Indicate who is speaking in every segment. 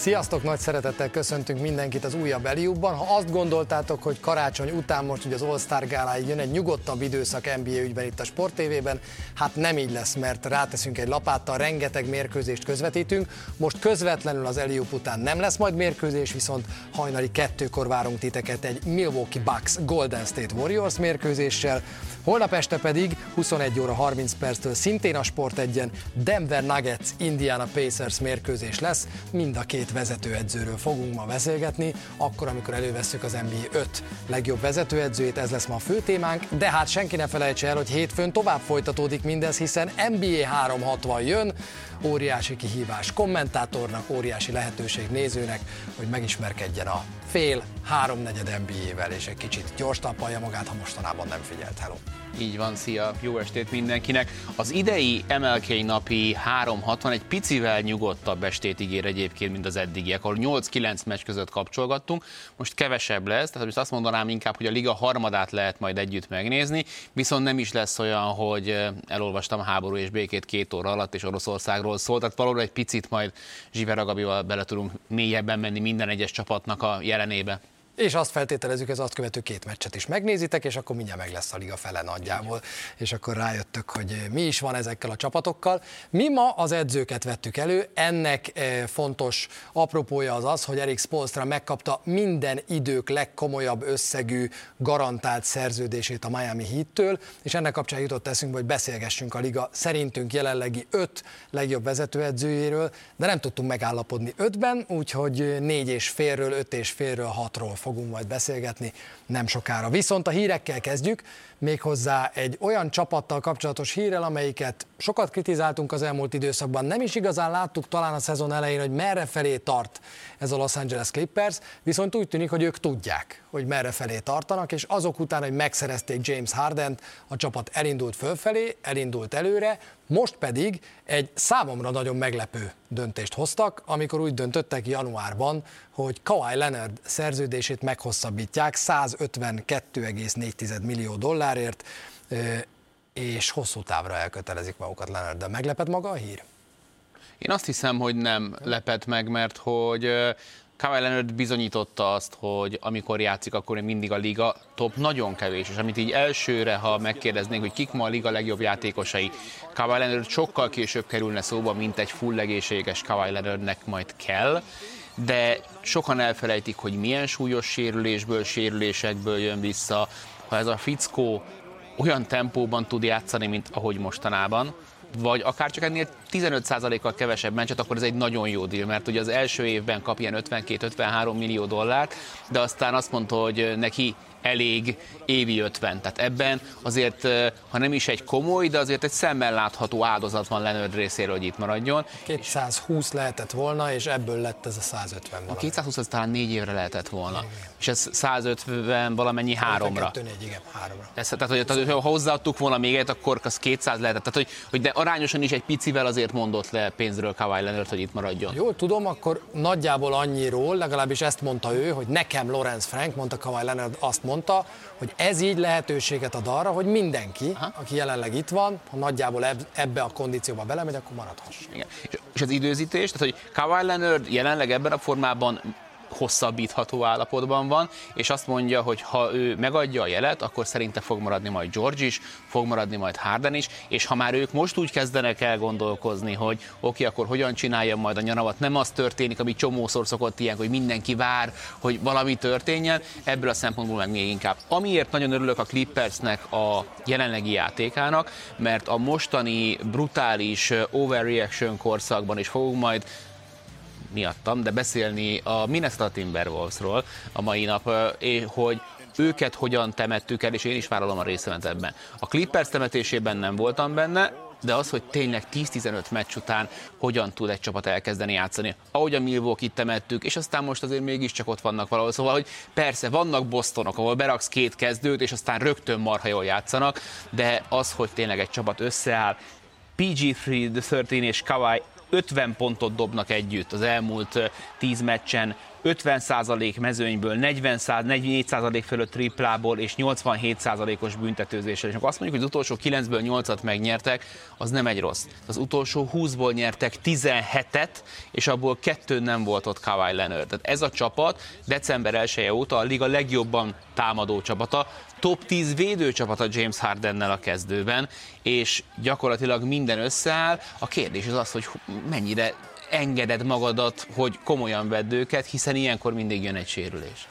Speaker 1: Sziasztok, nagy szeretettel köszöntünk mindenkit az újabb Eliubban. Ha azt gondoltátok, hogy karácsony után most ugye az All-Star gáláig jön egy nyugodtabb időszak NBA ügyben itt a Sport TV-ben, hát nem így lesz, mert ráteszünk egy lapáttal, rengeteg mérkőzést közvetítünk. Most közvetlenül az Eliup után nem lesz majd mérkőzés, viszont hajnali kettőkor várunk titeket egy Milwaukee Bucks Golden State Warriors mérkőzéssel. Holnap este pedig 21 óra 30 perctől szintén a Sport egyen. Denver Nuggets Indiana Pacers mérkőzés lesz. Mind a két vezetőedzőről fogunk ma beszélgetni, akkor, amikor elővesszük az NBA 5 legjobb vezetőedzőjét, ez lesz ma a fő témánk, de hát senki ne felejtse el, hogy hétfőn tovább folytatódik mindez, hiszen NBA 360 jön, óriási kihívás kommentátornak, óriási lehetőség nézőnek, hogy megismerkedjen a fél, háromnegyed NBA-vel, és egy kicsit gyors tapalja magát, ha mostanában nem figyelt. Hello!
Speaker 2: Így van, szia, jó estét mindenkinek. Az idei MLK napi 360 egy picivel nyugodtabb estét ígér egyébként, mint az eddigiek, ahol 8-9 meccs között kapcsolgattunk. Most kevesebb lesz, tehát most azt mondanám inkább, hogy a liga harmadát lehet majd együtt megnézni, viszont nem is lesz olyan, hogy elolvastam a háború és békét két óra alatt, és Oroszországról szól, tehát valóban egy picit majd Zsiveragabival bele tudunk mélyebben menni minden egyes csapatnak a jelenébe.
Speaker 1: És azt feltételezzük, ez azt követő két meccset is megnézitek, és akkor mindjárt meg lesz a liga fele nagyjából, és akkor rájöttök, hogy mi is van ezekkel a csapatokkal. Mi ma az edzőket vettük elő, ennek eh, fontos apropója az az, hogy Erik Spolstra megkapta minden idők legkomolyabb összegű garantált szerződését a Miami Heat-től, és ennek kapcsán jutott eszünkbe, hogy beszélgessünk a liga szerintünk jelenlegi öt legjobb vezetőedzőjéről, de nem tudtunk megállapodni ötben, úgyhogy négy és félről, öt és félről, hatról fogunk majd beszélgetni nem sokára. Viszont a hírekkel kezdjük, méghozzá egy olyan csapattal kapcsolatos hírrel, amelyiket sokat kritizáltunk az elmúlt időszakban. Nem is igazán láttuk talán a szezon elején, hogy merre felé tart ez a Los Angeles Clippers, viszont úgy tűnik, hogy ők tudják, hogy merre felé tartanak, és azok után, hogy megszerezték James Hardent, a csapat elindult fölfelé, elindult előre, most pedig egy számomra nagyon meglepő döntést hoztak, amikor úgy döntöttek januárban, hogy Kawhi Leonard szerződését meghosszabbítják 152,4 millió dollárért, és hosszú távra elkötelezik magukat Leonard. De meglepett maga a hír?
Speaker 2: Én azt hiszem, hogy nem lepett meg, mert hogy Kawhi Leonard bizonyította azt, hogy amikor játszik, akkor mindig a liga top nagyon kevés, és amit így elsőre, ha megkérdeznénk, hogy kik ma a liga legjobb játékosai, Kawhi Leonard sokkal később kerülne szóba, mint egy full egészséges Kawhi Leonardnek majd kell, de sokan elfelejtik, hogy milyen súlyos sérülésből, sérülésekből jön vissza, ha ez a fickó olyan tempóban tud játszani, mint ahogy mostanában, vagy akár csak ennél 15%-kal kevesebb meccset, akkor ez egy nagyon jó deal, mert ugye az első évben kap ilyen 52-53 millió dollárt, de aztán azt mondta, hogy neki elég évi 50. Tehát ebben azért, ha nem is egy komoly, de azért egy szemmel látható áldozat van Leonard részéről, hogy itt maradjon.
Speaker 1: 220 lehetett volna, és ebből lett ez a 150 valami.
Speaker 2: 220 az talán négy évre lehetett volna. Igen. És ez 150 valamennyi háromra.
Speaker 1: 2, 4, igen, háromra.
Speaker 2: Ez, tehát, hogy, ha hozzáadtuk volna még egyet, akkor az 200 lehetett. Tehát, hogy, hogy de arányosan is egy picivel azért mondott le pénzről Kawhi Leonard, hogy itt maradjon.
Speaker 1: Jól tudom, akkor nagyjából annyiról, legalábbis ezt mondta ő, hogy nekem Lorenz Frank, mondta Kawhi Leonard, azt mondta, hogy ez így lehetőséget ad arra, hogy mindenki, Aha. aki jelenleg itt van, ha nagyjából ebbe a kondícióba belemegy, akkor maradhasson.
Speaker 2: Igen. És az időzítés, tehát hogy Kawhi Leonard jelenleg ebben a formában hosszabbítható állapotban van, és azt mondja, hogy ha ő megadja a jelet, akkor szerinte fog maradni majd George is, fog maradni majd Harden is, és ha már ők most úgy kezdenek el gondolkozni, hogy oké, okay, akkor hogyan csinálja majd a nyaravat, nem az történik, ami csomószor szokott ilyen, hogy mindenki vár, hogy valami történjen, ebből a szempontból meg még inkább. Amiért nagyon örülök a Clippersnek a jelenlegi játékának, mert a mostani brutális overreaction korszakban is fogunk majd miattam, de beszélni a Minnesota Timberwolvesról a mai nap, hogy őket hogyan temettük el, és én is vállalom a részemet ebben. A Clippers temetésében nem voltam benne, de az, hogy tényleg 10-15 meccs után hogyan tud egy csapat elkezdeni játszani. Ahogy a Milwaukee temettük, és aztán most azért mégiscsak ott vannak valahol. Szóval, hogy persze vannak Bostonok, ahol beraksz két kezdőt, és aztán rögtön marha jól játszanak, de az, hogy tényleg egy csapat összeáll, PG-13 és Kawhi 50 pontot dobnak együtt az elmúlt 10 meccsen, 50% mezőnyből, 40 44% fölött triplából és 87%-os büntetőzéssel. És akkor azt mondjuk, hogy az utolsó 9-ből 8-at megnyertek, az nem egy rossz. Az utolsó 20-ból nyertek 17-et, és abból kettő nem volt ott Kawhi Leonard. Tehát ez a csapat december 1 -e óta a liga legjobban támadó csapata, top 10 védőcsapata James Hardennel a kezdőben, és gyakorlatilag minden összeáll. A kérdés az az, hogy mennyire engeded magadat, hogy komolyan vedd őket, hiszen ilyenkor mindig jön egy sérülés.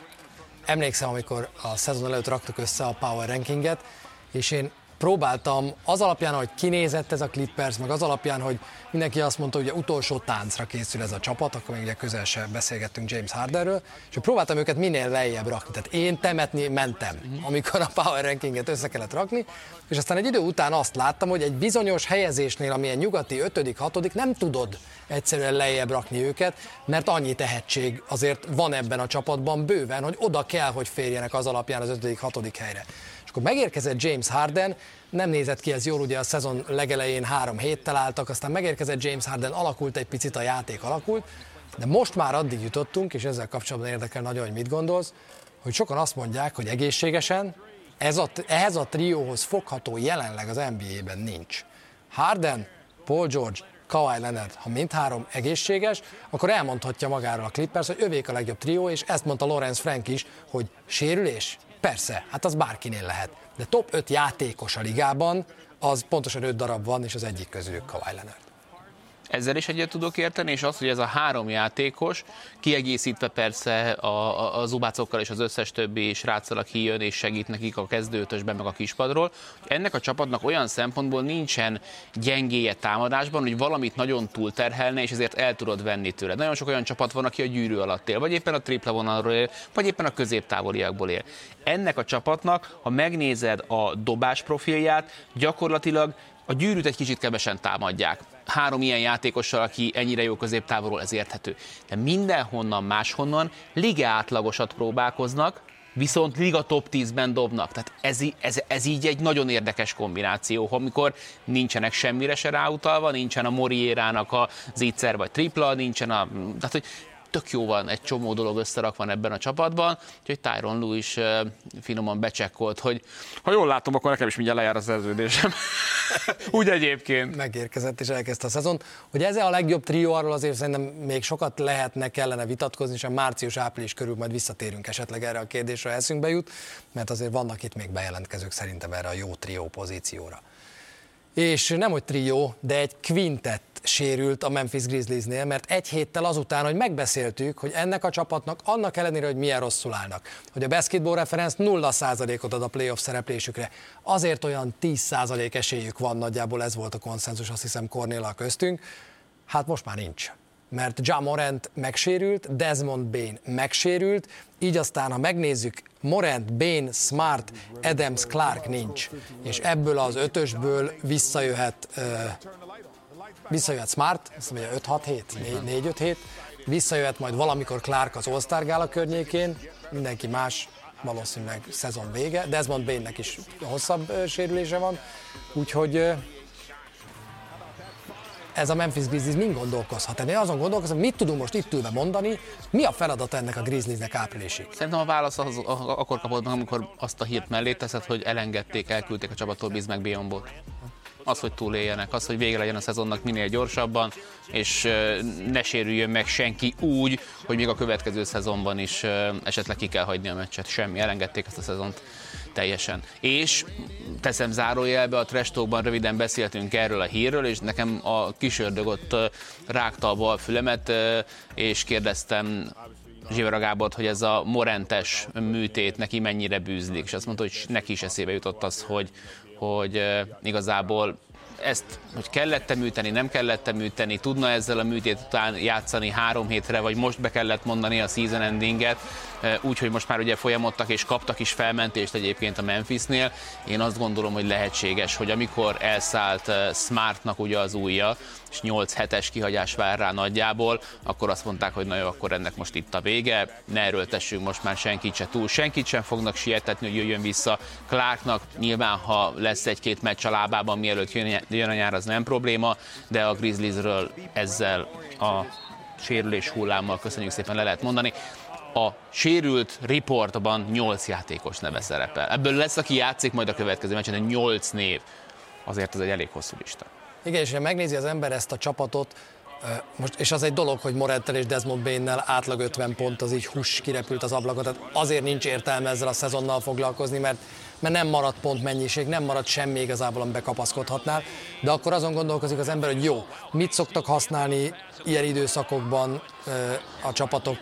Speaker 1: Emlékszem, amikor a szezon előtt raktuk össze a Power Rankinget, és én próbáltam az alapján, hogy kinézett ez a Clippers, meg az alapján, hogy mindenki azt mondta, hogy ugye utolsó táncra készül ez a csapat, akkor még ugye közel sem beszélgettünk James Harderről, és próbáltam őket minél lejjebb rakni. Tehát én temetni mentem, amikor a Power Rankinget össze kellett rakni, és aztán egy idő után azt láttam, hogy egy bizonyos helyezésnél, amilyen nyugati 5 hatodik, nem tudod egyszerűen lejjebb rakni őket, mert annyi tehetség azért van ebben a csapatban bőven, hogy oda kell, hogy férjenek az alapján az 5 hatodik helyre. És akkor megérkezett James Harden, nem nézett ki ez jól, ugye a szezon legelején három héttel álltak, aztán megérkezett James Harden, alakult egy picit a játék, alakult, de most már addig jutottunk, és ezzel kapcsolatban érdekel nagyon, hogy mit gondolsz, hogy sokan azt mondják, hogy egészségesen ez a, ehhez a trióhoz fogható jelenleg az NBA-ben nincs. Harden, Paul George, Kawhi Leonard, ha mindhárom egészséges, akkor elmondhatja magáról a Clippers, hogy övék a legjobb trió, és ezt mondta Lorenz Frank is, hogy sérülés, Persze, hát az bárkinél lehet. De top 5 játékos a ligában, az pontosan 5 darab van, és az egyik közülük Kawhi Leonard.
Speaker 2: Ezzel is egyet tudok érteni, és az, hogy ez a három játékos, kiegészítve persze a, a, a zubácokkal és az összes többi sráccal, aki jön és segít nekik a kezdőtösben, meg a kispadról, ennek a csapatnak olyan szempontból nincsen gyengéje támadásban, hogy valamit nagyon túlterhelne, és ezért el tudod venni tőle. Nagyon sok olyan csapat van, aki a gyűrű alatt él, vagy éppen a tripla vonalról él, vagy éppen a középtávoliakból él. Ennek a csapatnak, ha megnézed a dobás profilját, gyakorlatilag a gyűrűt egy kicsit kevesen támadják. Három ilyen játékossal, aki ennyire jó középtávolról, ez érthető. De mindenhonnan, máshonnan liga átlagosat próbálkoznak, viszont liga top 10-ben dobnak. Tehát ez, ez, ez így egy nagyon érdekes kombináció, amikor nincsenek semmire se ráutalva, nincsen a Morierának a zicser vagy tripla, nincsen a... Tehát, hogy tök jó van, egy csomó dolog összerakva ebben a csapatban, úgyhogy Tyron Lue is finoman becsekkolt, hogy ha jól látom, akkor nekem is mindjárt lejár a szerződésem. Úgy egyébként.
Speaker 1: Megérkezett és elkezdte a szezon. Hogy ez a legjobb trió, arról azért szerintem még sokat lehetne, kellene vitatkozni, és a március-április körül majd visszatérünk esetleg erre a kérdésre, eszünkbe jut, mert azért vannak itt még bejelentkezők szerintem erre a jó trió pozícióra. És nem hogy trió, de egy quintet sérült a Memphis Grizzliesnél, mert egy héttel azután, hogy megbeszéltük, hogy ennek a csapatnak annak ellenére, hogy milyen rosszul állnak, hogy a basketball reference 0%-ot ad a playoff szereplésükre, azért olyan 10% esélyük van nagyjából, ez volt a konszenzus, azt hiszem Cornéla köztünk, hát most már nincs mert Ja Morant megsérült, Desmond Bain megsérült, így aztán, ha megnézzük, Morant, Bain, Smart, Adams, Clark nincs, és ebből az ötösből visszajöhet uh, visszajöhet Smart, azt mondja 5-6 hét, 4-5 hét, visszajöhet majd valamikor Clark az All-Star Gála környékén, mindenki más valószínűleg szezon vége, Desmond Bainnek is hosszabb sérülése van, úgyhogy ez a Memphis Grizzlies mind gondolkozhat. Én azon gondolkozom, mit tudunk most itt ülve mondani, mi a feladat ennek a Grizzliesnek áprilisig?
Speaker 2: Szerintem a válasz az, akkor kapod meg, amikor azt a hírt mellé teszed, hogy elengedték, elküldték a csapattól Bizmek Bionbot az, hogy túléljenek, az, hogy vége legyen a szezonnak minél gyorsabban, és ne sérüljön meg senki úgy, hogy még a következő szezonban is esetleg ki kell hagyni a meccset. Semmi, elengedték ezt a szezont teljesen. És teszem zárójelbe, a Trestókban röviden beszéltünk erről a hírről, és nekem a kisördög ott rágta a bal fülemet, és kérdeztem Zsivera Gábort, hogy ez a morentes műtét neki mennyire bűzlik, és azt mondta, hogy neki is eszébe jutott az, hogy, hogy igazából ezt, hogy kellett műteni, nem kellett műteni, tudna ezzel a műtét után játszani három hétre, vagy most be kellett mondani a season endinget, úgyhogy most már ugye folyamodtak és kaptak is felmentést egyébként a Memphisnél. Én azt gondolom, hogy lehetséges, hogy amikor elszállt Smartnak ugye az újja, és 8 hetes kihagyás vár rá nagyjából, akkor azt mondták, hogy na jó, akkor ennek most itt a vége, ne erőltessünk most már senkit se túl, senkit sem fognak sietetni, hogy jöjjön vissza. Clarknak nyilván, ha lesz egy-két meccs a lábában, mielőtt jön a nyár, az nem probléma, de a Grizzliesről ezzel a sérülés hullámmal, köszönjük szépen, le lehet mondani. A sérült riportban 8 játékos neve szerepel. Ebből lesz, aki játszik majd a következő meccsen, 8 név. Azért ez egy elég hosszú lista.
Speaker 1: Igen, és ha megnézi az ember ezt a csapatot, most, és az egy dolog, hogy Morettel és Desmond Bain-nel átlag 50 pont, az így hús kirepült az ablakot, tehát azért nincs értelme ezzel a szezonnal foglalkozni, mert, mert nem maradt pont mennyiség, nem maradt semmi igazából, amiben kapaszkodhatnál, de akkor azon gondolkozik az ember, hogy jó, mit szoktak használni ilyen időszakokban a csapatok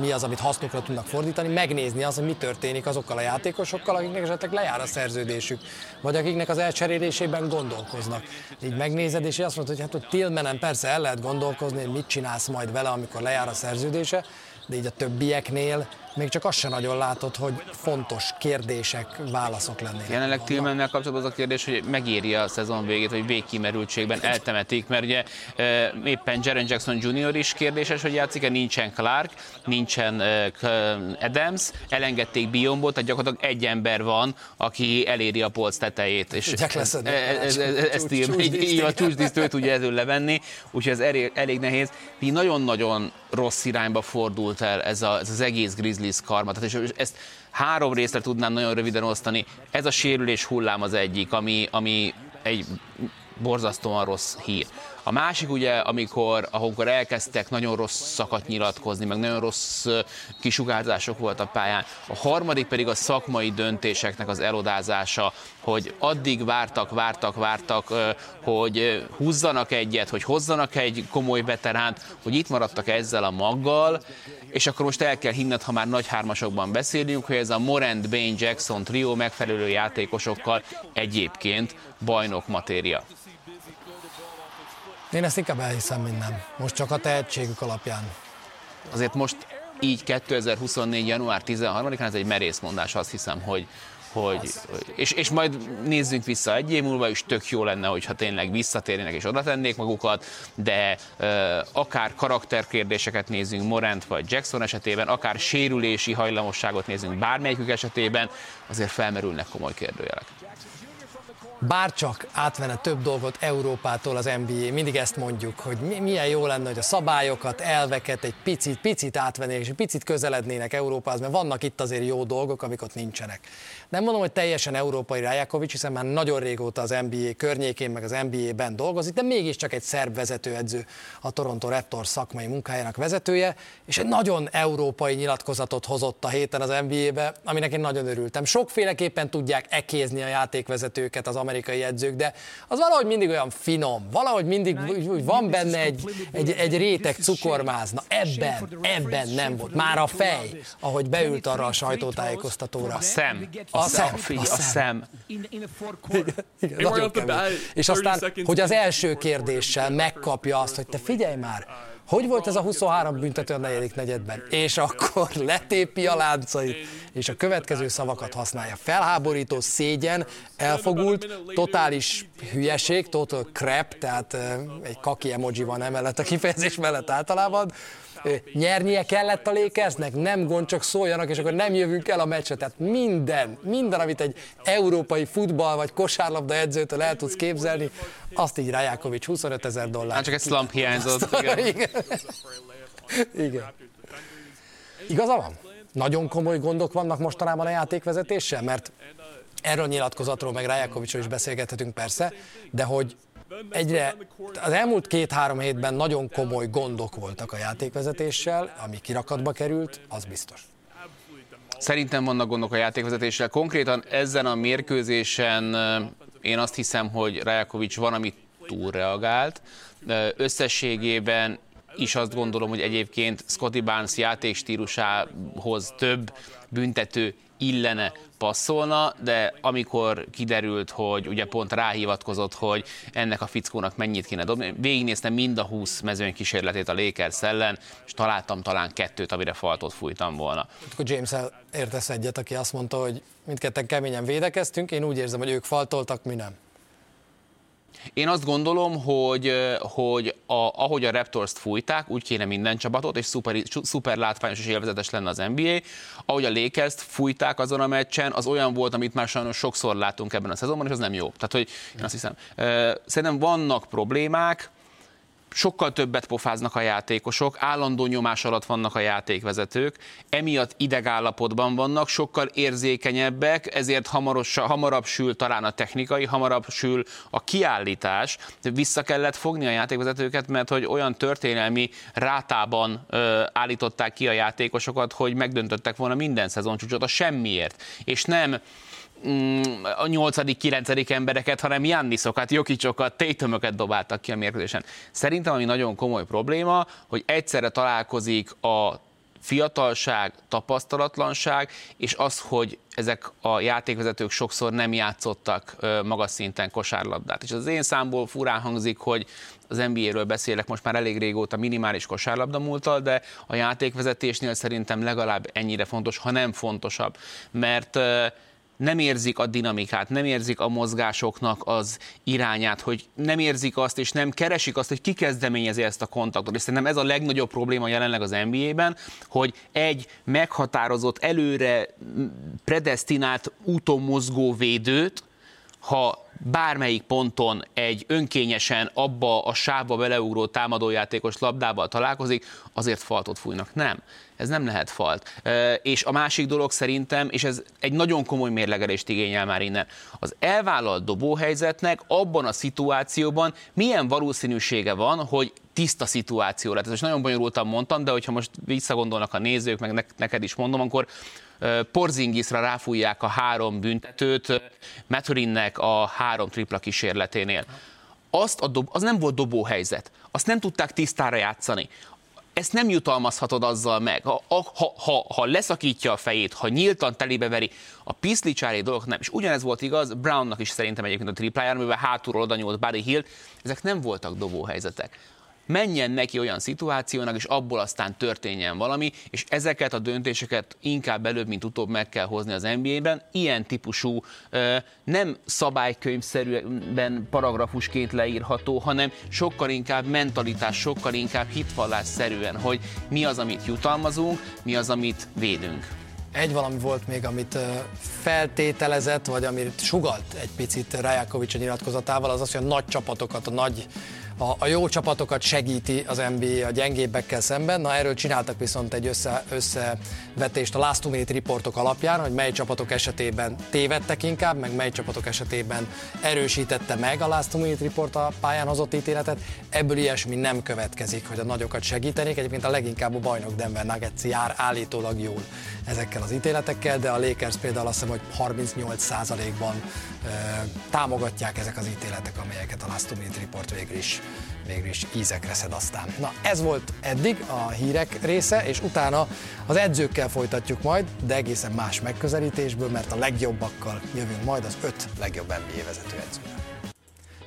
Speaker 1: mi az, amit hasznukra tudnak fordítani, megnézni az, hogy mi történik azokkal a játékosokkal, akiknek esetleg lejár a szerződésük, vagy akiknek az elcserélésében gondolkoznak. Így megnézed, és azt mondod, hogy hát, hogy Tillmanen persze el lehet gondolkozni, hogy mit csinálsz majd vele, amikor lejár a szerződése, de így a többieknél még csak azt sem nagyon látod, hogy fontos kérdések, válaszok lennének.
Speaker 2: Jelenleg Tillmannel kapcsolatban az a kérdés, hogy megéri a szezon végét, vagy végkimerültségben eltemetik, mert ugye éppen Jaren Jackson Jr. is kérdéses, hogy játszik-e, nincsen Clark, nincsen Adams, elengedték Biombot, tehát gyakorlatilag egy ember van, aki eléri a polc tetejét. És
Speaker 1: ez, ez,
Speaker 2: ez, így a csúcsdíszt tudja ezzel levenni, úgyhogy ez elég, elég nehéz. Mi nagyon-nagyon rossz irányba fordult el ez, a, ez az egész Grizzlies karma. Tehát és ezt három részre tudnám nagyon röviden osztani. Ez a sérülés hullám az egyik, ami, ami egy borzasztóan rossz hír. A másik ugye, amikor, amikor elkezdtek nagyon rossz szakat nyilatkozni, meg nagyon rossz kisugárzások volt a pályán. A harmadik pedig a szakmai döntéseknek az elodázása, hogy addig vártak, vártak, vártak, hogy húzzanak egyet, hogy hozzanak egy komoly veteránt, hogy itt maradtak ezzel a maggal, és akkor most el kell hinned, ha már nagy hármasokban beszélünk, hogy ez a Morant, Bain, Jackson trió megfelelő játékosokkal egyébként bajnok matéria.
Speaker 1: Én ezt inkább elhiszem minden. Most csak a tehetségük alapján.
Speaker 2: Azért most így 2024. január 13-án ez egy merész mondás, azt hiszem, hogy, hogy és, és majd nézzünk vissza egy év múlva, és tök jó lenne, hogyha tényleg visszatérnének és oda tennék magukat, de uh, akár karakterkérdéseket nézzünk Morant vagy Jackson esetében, akár sérülési hajlamosságot nézzünk bármelyikük esetében, azért felmerülnek komoly kérdőjelek
Speaker 1: bárcsak átvenne több dolgot Európától az NBA, mindig ezt mondjuk, hogy milyen jó lenne, hogy a szabályokat, elveket egy picit, picit átvennék, és egy picit közelednének Európához, mert vannak itt azért jó dolgok, amik ott nincsenek. Nem mondom, hogy teljesen európai Rajakovics, hiszen már nagyon régóta az NBA környékén, meg az NBA-ben dolgozik, de mégiscsak egy szerb vezetőedző, a Toronto Raptors szakmai munkájának vezetője, és egy nagyon európai nyilatkozatot hozott a héten az NBA-be, aminek én nagyon örültem. Sokféleképpen tudják ekézni a játékvezetőket az amerikai edzők, de az valahogy mindig olyan finom, valahogy mindig úgy van benne egy, egy, egy réteg cukormáz. Na ebben, ebben nem volt. Már a fej, ahogy beült arra a sajtótájékoztatóra.
Speaker 2: A szem. A, szem. A szem.
Speaker 1: És aztán, hogy az első kérdéssel megkapja azt, hogy te figyelj már, hogy volt ez a 23 büntető a negyedik negyedben? És akkor letépi a láncait, és a következő szavakat használja. Felháborító, szégyen, elfogult, totális hülyeség, total crap, tehát egy kaki emoji van emellett a kifejezés mellett általában, nyernie kellett a Lakersnek, nem gond, csak szóljanak, és akkor nem jövünk el a meccsre. Tehát minden, minden, amit egy európai futball vagy kosárlabda edzőtől el tudsz képzelni, azt így Rajákovics 25 ezer dollár. Hát
Speaker 2: csak egy slump hiányzott. Igen. igen.
Speaker 1: igen. Igaza van? Nagyon komoly gondok vannak mostanában a játékvezetéssel, mert erről nyilatkozatról meg Rajakovicsról is beszélgethetünk persze, de hogy egyre, az elmúlt két-három hétben nagyon komoly gondok voltak a játékvezetéssel, ami kirakatba került, az biztos.
Speaker 2: Szerintem vannak gondok a játékvezetéssel. Konkrétan ezen a mérkőzésen én azt hiszem, hogy Rajakovics van, amit túlreagált. Összességében is azt gondolom, hogy egyébként Scotty Barnes játékstílusához több büntető illene passzolna, de amikor kiderült, hogy ugye pont ráhivatkozott, hogy ennek a fickónak mennyit kéne dobni, végignéztem mind a 20 mezőny kísérletét a Lakers ellen, és találtam talán kettőt, amire faltot fújtam volna.
Speaker 1: Akkor james értesz egyet, aki azt mondta, hogy mindketten keményen védekeztünk, én úgy érzem, hogy ők faltoltak, mi nem.
Speaker 2: Én azt gondolom, hogy, hogy a, ahogy a Raptors-t fújták, úgy kéne minden csapatot, és szuper, szuper látványos és élvezetes lenne az NBA. Ahogy a Lakers-t fújták azon a meccsen, az olyan volt, amit már sajnos sokszor látunk ebben a szezonban, és az nem jó. Tehát, hogy én azt hiszem, szerintem vannak problémák, sokkal többet pofáznak a játékosok, állandó nyomás alatt vannak a játékvezetők, emiatt idegállapotban vannak, sokkal érzékenyebbek, ezért hamaros, hamarabb sül talán a technikai, hamarabb sül a kiállítás. Vissza kellett fogni a játékvezetőket, mert hogy olyan történelmi rátában ö, állították ki a játékosokat, hogy megdöntöttek volna minden szezoncsúcsot a semmiért. És nem a nyolcadik, kilencedik embereket, hanem Jannisokat, Jokicsokat, Tétömöket dobáltak ki a mérkőzésen. Szerintem ami nagyon komoly probléma, hogy egyszerre találkozik a fiatalság, tapasztalatlanság, és az, hogy ezek a játékvezetők sokszor nem játszottak magas szinten kosárlabdát. És az én számból furán hangzik, hogy az NBA-ről beszélek most már elég régóta minimális kosárlabda múltal, de a játékvezetésnél szerintem legalább ennyire fontos, ha nem fontosabb. Mert nem érzik a dinamikát, nem érzik a mozgásoknak az irányát, hogy nem érzik azt, és nem keresik azt, hogy ki kezdeményezi ezt a kontaktot. És szerintem ez a legnagyobb probléma jelenleg az NBA-ben, hogy egy meghatározott, előre predestinált úton mozgó védőt, ha bármelyik ponton egy önkényesen abba a sávba beleugró támadójátékos labdával találkozik, azért faltot fújnak. Nem ez nem lehet falt. És a másik dolog szerintem, és ez egy nagyon komoly mérlegelést igényel már innen, az elvállalt dobóhelyzetnek abban a szituációban milyen valószínűsége van, hogy tiszta szituáció lett. Ez most nagyon bonyolultan mondtam, de hogyha most visszagondolnak a nézők, meg neked is mondom, akkor Porzingisra ráfújják a három büntetőt, Meturinnek a három tripla kísérleténél. Azt a dob, az nem volt dobóhelyzet. Azt nem tudták tisztára játszani ezt nem jutalmazhatod azzal meg. Ha, ha, ha, ha leszakítja a fejét, ha nyíltan telébe veri, a piszlicsári dolog nem. És ugyanez volt igaz Brownnak is szerintem egyébként a triplájára, mivel hátulról oda nyúlt Buddy Hill, ezek nem voltak dobóhelyzetek menjen neki olyan szituációnak, és abból aztán történjen valami, és ezeket a döntéseket inkább előbb, mint utóbb meg kell hozni az NBA-ben. Ilyen típusú, nem szabálykönyvszerűen paragrafusként leírható, hanem sokkal inkább mentalitás, sokkal inkább hitvallásszerűen, hogy mi az, amit jutalmazunk, mi az, amit védünk.
Speaker 1: Egy valami volt még, amit feltételezett, vagy amit sugalt egy picit Rajakovics a nyilatkozatával, az az, hogy a nagy csapatokat, a nagy a, a jó csapatokat segíti az NBA a gyengébbekkel szemben. Na erről csináltak viszont egy össze, összevetést a Last Two Minute riportok alapján, hogy mely csapatok esetében tévedtek inkább, meg mely csapatok esetében erősítette meg a Last Two Minute report a pályán hozott ítéletet. Ebből ilyesmi nem következik, hogy a nagyokat segítenék. Egyébként a leginkább a bajnok Denver Nuggets jár állítólag jól ezekkel az ítéletekkel, de a Lakers például azt hiszem, hogy 38%-ban támogatják ezek az ítéletek, amelyeket a Last Two Minute Report végül is, végül is ízekre szed aztán. Na, ez volt eddig a hírek része, és utána az edzőkkel folytatjuk majd, de egészen más megközelítésből, mert a legjobbakkal jövünk majd az öt legjobb NBA vezető edzővel.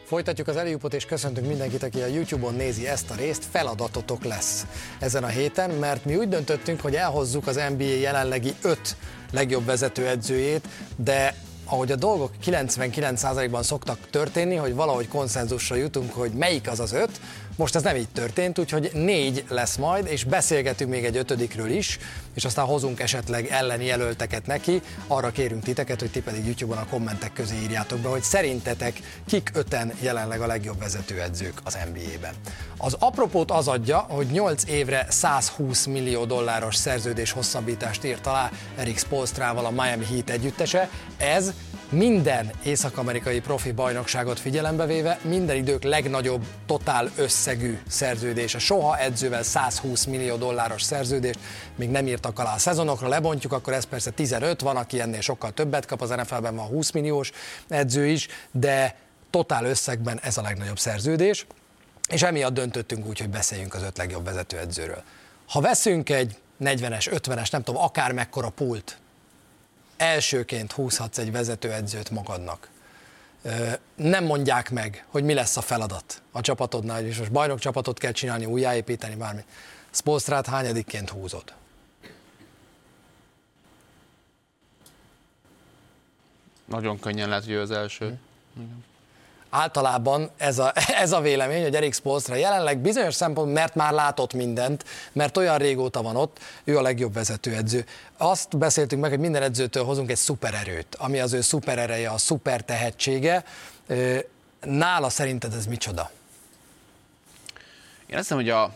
Speaker 1: Folytatjuk az eljúpot, és köszöntünk mindenkit, aki a YouTube-on nézi ezt a részt. Feladatotok lesz ezen a héten, mert mi úgy döntöttünk, hogy elhozzuk az NBA jelenlegi öt legjobb vezetőedzőjét, de ahogy a dolgok 99%-ban szoktak történni, hogy valahogy konszenzusra jutunk, hogy melyik az az öt, most ez nem így történt, úgyhogy négy lesz majd, és beszélgetünk még egy ötödikről is, és aztán hozunk esetleg elleni jelölteket neki. Arra kérünk titeket, hogy ti pedig YouTube-on a kommentek közé írjátok be, hogy szerintetek kik öten jelenleg a legjobb vezetőedzők az NBA-ben. Az apropót az adja, hogy 8 évre 120 millió dolláros szerződés hosszabbítást írt alá Erik Spolstrával a Miami Heat együttese. Ez minden észak-amerikai profi bajnokságot figyelembe véve minden idők legnagyobb totál összegű szerződése. Soha edzővel 120 millió dolláros szerződést még nem írtak alá a szezonokra, lebontjuk, akkor ez persze 15, van, aki ennél sokkal többet kap, az NFL-ben van 20 milliós edző is, de totál összegben ez a legnagyobb szerződés, és emiatt döntöttünk úgy, hogy beszéljünk az öt legjobb vezetőedzőről. Ha veszünk egy 40-es, 50-es, nem tudom, akár mekkora pult, elsőként húzhatsz egy vezetőedzőt magadnak. Nem mondják meg, hogy mi lesz a feladat a csapatodnál, és most bajnok csapatot kell csinálni, újjáépíteni, bármi. Spolstrát hányadikként húzod?
Speaker 2: Nagyon könnyen lehet, hogy ő az első. Hm.
Speaker 1: Igen általában ez a, ez a vélemény, hogy Erik Spolstra jelenleg bizonyos szempont, mert már látott mindent, mert olyan régóta van ott, ő a legjobb vezetőedző. Azt beszéltünk meg, hogy minden edzőtől hozunk egy szupererőt, ami az ő szuperereje, a szuper tehetsége. Nála szerinted ez micsoda?
Speaker 2: Én azt hiszem, hogy a,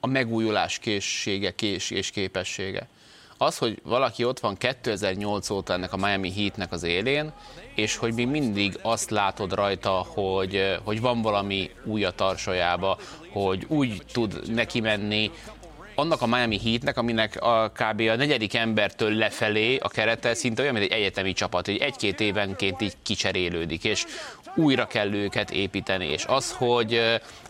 Speaker 2: a megújulás készsége kés és képessége. Az, hogy valaki ott van 2008 óta ennek a Miami Heatnek az élén, és hogy még mindig azt látod rajta, hogy, hogy van valami új a tarsolyába, hogy úgy tud neki menni, annak a Miami Heatnek, aminek a kb. a negyedik embertől lefelé a kerete szinte olyan, mint egy egyetemi csapat, hogy egy-két évenként így kicserélődik, és újra kell őket építeni, és az, hogy,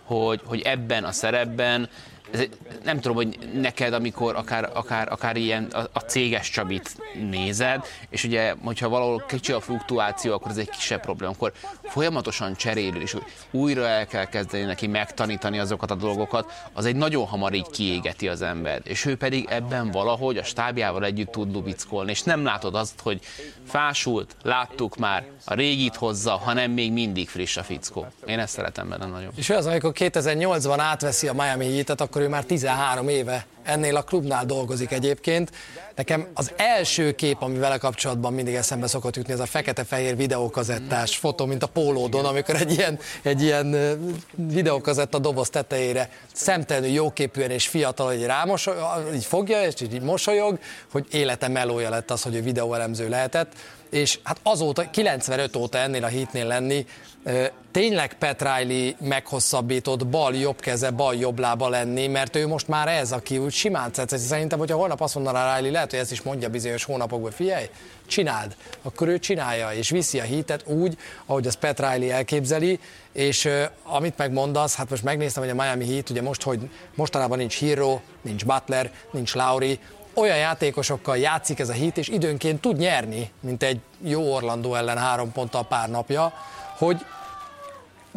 Speaker 2: hogy, hogy ebben a szerepben ez, nem tudom, hogy neked, amikor akár, akár, akár ilyen a, a céges Csabit nézed, és ugye, hogyha valahol kicsi a fluktuáció, akkor ez egy kisebb probléma, akkor folyamatosan cserélő, és újra el kell kezdeni neki megtanítani azokat a dolgokat, az egy nagyon hamar így kiégeti az ember. És ő pedig ebben valahogy a stábjával együtt tud lubickolni, és nem látod azt, hogy fásult, láttuk már, a régit hozza, hanem még mindig friss a fickó. Én ezt szeretem benne nagyon.
Speaker 1: És az, amikor 2008-ban átveszi a Miami Heat-et, akkor ő már 13 éve ennél a klubnál dolgozik egyébként. Nekem az első kép, ami vele kapcsolatban mindig eszembe szokott jutni, ez a fekete-fehér videókazettás fotó, mint a pólódon, amikor egy ilyen, egy ilyen videókazetta doboz tetejére szemtelenül jóképűen és fiatal, hogy rámosoly, így fogja, és így mosolyog, hogy élete melója lett az, hogy ő videóelemző lehetett és hát azóta, 95 óta ennél a hitnél lenni, tényleg Pat Riley meghosszabbított bal jobb keze, bal jobb lába lenni, mert ő most már ez, aki úgy simán tetsz. Szerintem, hogyha holnap azt mondaná Riley, lehet, hogy ezt is mondja bizonyos hónapokban, figyelj, csináld, akkor ő csinálja, és viszi a hitet úgy, ahogy az Pat Riley elképzeli, és uh, amit megmondasz, hát most megnéztem, hogy a Miami Heat, ugye most, hogy mostanában nincs Hero, nincs Butler, nincs Lauri, olyan játékosokkal játszik ez a hit, és időnként tud nyerni, mint egy jó Orlandó ellen három ponttal pár napja, hogy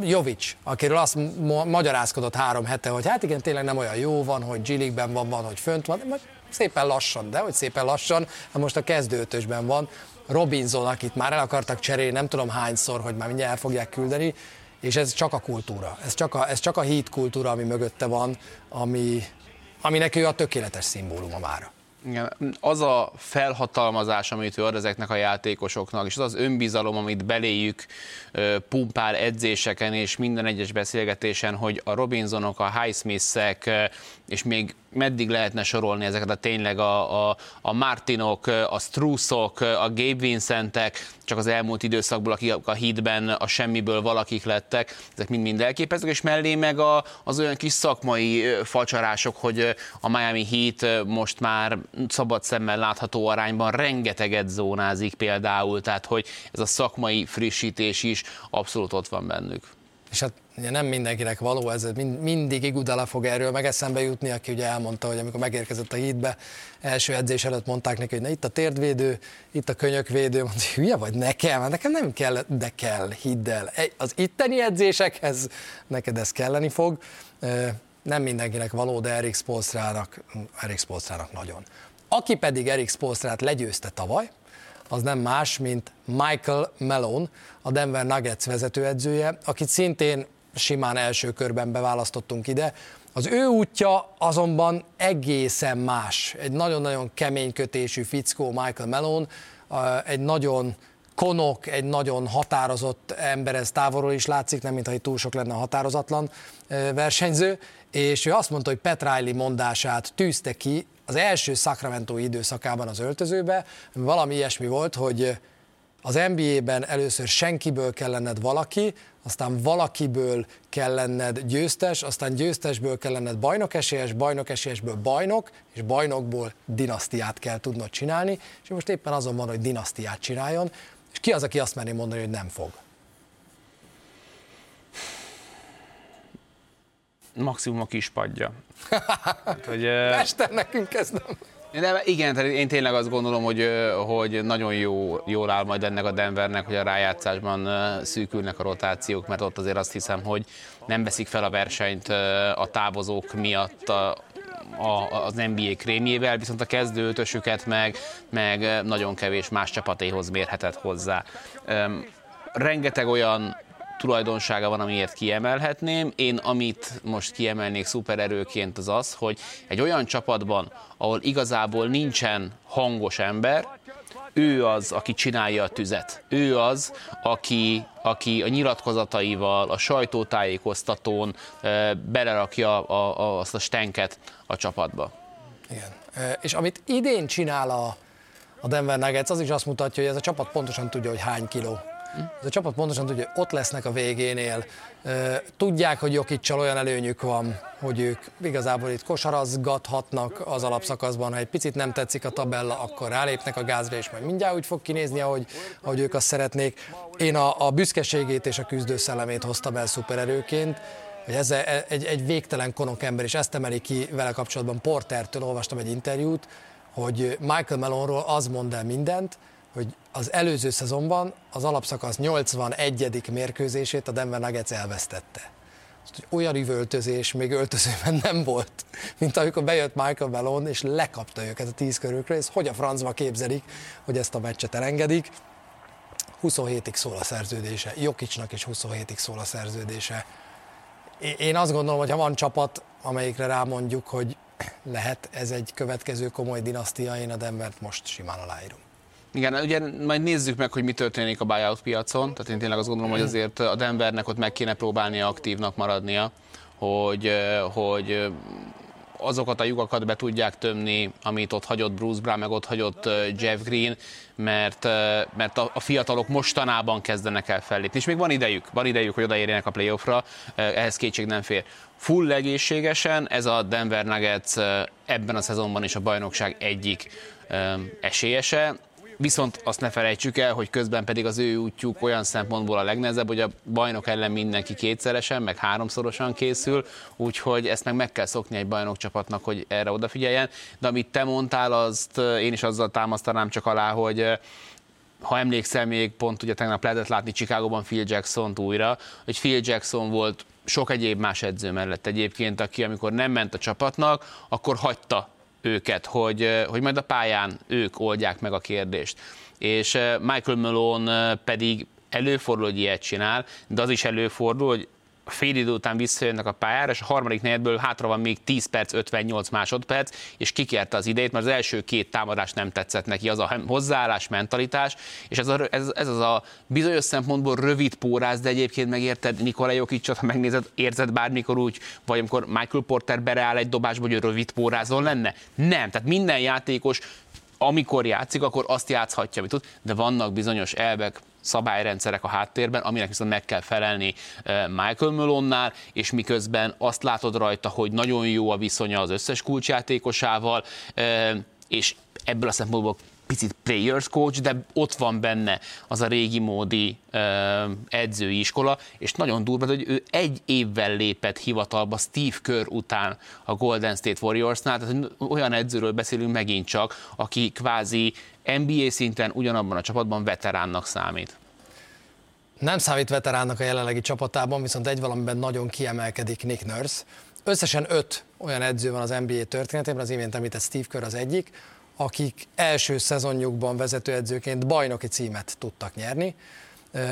Speaker 1: Jovic, akiről azt magyarázkodott három hete, hogy hát igen, tényleg nem olyan jó van, hogy g van, van, hogy fönt van, de szépen lassan, de hogy szépen lassan, hát most a kezdőtösben van. Robinson, akit már el akartak cserélni, nem tudom hányszor, hogy már mindjárt el fogják küldeni, és ez csak a kultúra, ez csak a, ez csak a hit kultúra, ami mögötte van, ami, aminek ő a tökéletes szimbóluma mára.
Speaker 2: Igen, az a felhatalmazás, amit ő ad ezeknek a játékosoknak, és az az önbizalom, amit beléjük pumpál edzéseken és minden egyes beszélgetésen, hogy a Robinsonok, a Highsmiths-ek, és még meddig lehetne sorolni ezeket a tényleg a, a, a Martinok, a Strussok, a Gabe Vincentek, csak az elmúlt időszakból, akik a hídben a semmiből valakik lettek, ezek mind-mind elképesztők, és mellé meg a, az olyan kis szakmai facsarások, hogy a Miami Heat most már szabad szemmel látható arányban rengeteget zónázik például, tehát hogy ez a szakmai frissítés is abszolút ott van bennük.
Speaker 1: És hát nem mindenkinek való, ez mind, mindig Igudala fog erről meg eszembe jutni, aki ugye elmondta, hogy amikor megérkezett a hídbe, első edzés előtt mondták neki, hogy na itt a térdvédő, itt a könyökvédő, mondta, hogy hülye vagy nekem, hát nekem nem kell, de kell, hidd el. Az itteni edzésekhez neked ez kelleni fog. Nem mindenkinek való, de Erik Spolstrának, Erik Spolstrának nagyon. Aki pedig Erik Spolstrát legyőzte tavaly, az nem más, mint Michael Malone, a Denver Nuggets vezetőedzője, akit szintén simán első körben beválasztottunk ide. Az ő útja azonban egészen más. Egy nagyon-nagyon kemény kötésű fickó Michael Malone, egy nagyon konok, egy nagyon határozott ember, ez távolról is látszik, nem mintha itt túl sok lenne határozatlan versenyző, és ő azt mondta, hogy Pat Riley mondását tűzte ki az első Sacramento időszakában az öltözőbe, valami ilyesmi volt, hogy az NBA-ben először senkiből kell lenned valaki, aztán valakiből kell lenned győztes, aztán győztesből kell lenned bajnokesélyes, bajnokesélyesből bajnok, és bajnokból dinasztiát kell tudnod csinálni, és most éppen azon van, hogy dinasztiát csináljon, és ki az, aki azt merné mondani, hogy nem fog?
Speaker 2: Maximum a kispadja.
Speaker 1: hát, hogy, Mester, nekünk ez nem...
Speaker 2: De igen, tehát én tényleg azt gondolom, hogy, hogy nagyon jó, jól áll majd ennek a Denvernek, hogy a rájátszásban szűkülnek a rotációk, mert ott azért azt hiszem, hogy nem veszik fel a versenyt a távozók miatt a, a, az NBA krémjével, viszont a kezdő ötösüket meg, meg nagyon kevés más csapatéhoz mérhetett hozzá. Rengeteg olyan tulajdonsága van, amiért kiemelhetném. Én amit most kiemelnék szupererőként az az, hogy egy olyan csapatban, ahol igazából nincsen hangos ember, ő az, aki csinálja a tüzet. Ő az, aki, aki a nyilatkozataival, a sajtótájékoztatón belerakja a, a, azt a stenket a csapatba.
Speaker 1: Igen. És amit idén csinál a, a Denver Nuggets, az is azt mutatja, hogy ez a csapat pontosan tudja, hogy hány kiló. Ez a csapat pontosan tudja, ott lesznek a végénél. Tudják, hogy Jokicsal olyan előnyük van, hogy ők igazából itt kosarazgathatnak az alapszakaszban, ha egy picit nem tetszik a tabella, akkor rálépnek a gázra, és majd mindjárt úgy fog kinézni, ahogy, ahogy ők azt szeretnék. Én a, a büszkeségét és a küzdőszellemét hoztam el szupererőként, hogy ez egy, egy végtelen konok ember, és ezt emeli ki vele kapcsolatban Portertől, olvastam egy interjút, hogy Michael Melonról az mond el mindent, hogy az előző szezonban az alapszakasz 81. mérkőzését a Denver Nuggets elvesztette. Olyan üvöltözés még öltözőben nem volt, mint amikor bejött Michael Malone, és lekapta őket a tíz körükre, és hogy a francba képzelik, hogy ezt a meccset elengedik. 27-ig szól a szerződése, Jokicsnak is 27-ig szól a szerződése. Én azt gondolom, hogy ha van csapat, amelyikre rámondjuk, hogy lehet ez egy következő komoly dinasztia, én a Denvert most simán aláírom.
Speaker 2: Igen, ugye majd nézzük meg, hogy mi történik a buyout piacon. Tehát én tényleg azt gondolom, hogy azért a Denvernek ott meg kéne próbálnia aktívnak maradnia, hogy, hogy azokat a lyukakat be tudják tömni, amit ott hagyott Bruce Brown, meg ott hagyott Jeff Green, mert, mert a, fiatalok mostanában kezdenek el fellépni. És még van idejük, van idejük, hogy odaérjenek a playoffra, ehhez kétség nem fér. Full egészségesen ez a Denver Nuggets ebben a szezonban is a bajnokság egyik esélyese. Viszont azt ne felejtsük el, hogy közben pedig az ő útjuk olyan szempontból a legnehezebb, hogy a bajnok ellen mindenki kétszeresen, meg háromszorosan készül, úgyhogy ezt meg meg kell szokni egy bajnokcsapatnak, hogy erre odafigyeljen. De amit te mondtál, azt én is azzal támasztanám csak alá, hogy ha emlékszel még, pont ugye tegnap lehetett látni Chicagóban Phil jackson újra, hogy Phil Jackson volt sok egyéb más edző mellett egyébként, aki amikor nem ment a csapatnak, akkor hagyta őket, hogy, hogy majd a pályán ők oldják meg a kérdést. És Michael Malone pedig előfordul, hogy ilyet csinál, de az is előfordul, hogy fél idő után visszajönnek a pályára, és a harmadik negyedből hátra van még 10 perc, 58 másodperc, és kikérte az idejét, mert az első két támadás nem tetszett neki, az a hozzáállás, mentalitás, és ez, a, ez, ez az a bizonyos szempontból rövid póráz, de egyébként megérted Nikola Jokicsot, ha megnézed, érzed bármikor úgy, vagy amikor Michael Porter bereáll egy dobásba, hogy rövid pórázon lenne? Nem, tehát minden játékos amikor játszik, akkor azt játszhatja, amit tud, de vannak bizonyos elvek, szabályrendszerek a háttérben, aminek viszont meg kell felelni Michael Malone-nál, és miközben azt látod rajta, hogy nagyon jó a viszonya az összes kulcsjátékosával, és ebből a szempontból picit players coach, de ott van benne az a régi módi edzői iskola, és nagyon durva, hogy ő egy évvel lépett hivatalba Steve Kerr után a Golden State Warriorsnál, tehát olyan edzőről beszélünk megint csak, aki kvázi NBA szinten ugyanabban a csapatban veteránnak számít.
Speaker 1: Nem számít veteránnak a jelenlegi csapatában, viszont egy valamiben nagyon kiemelkedik Nick Nurse. Összesen öt olyan edző van az NBA történetében, az imént említett Steve Kerr az egyik, akik első szezonjukban vezetőedzőként bajnoki címet tudtak nyerni.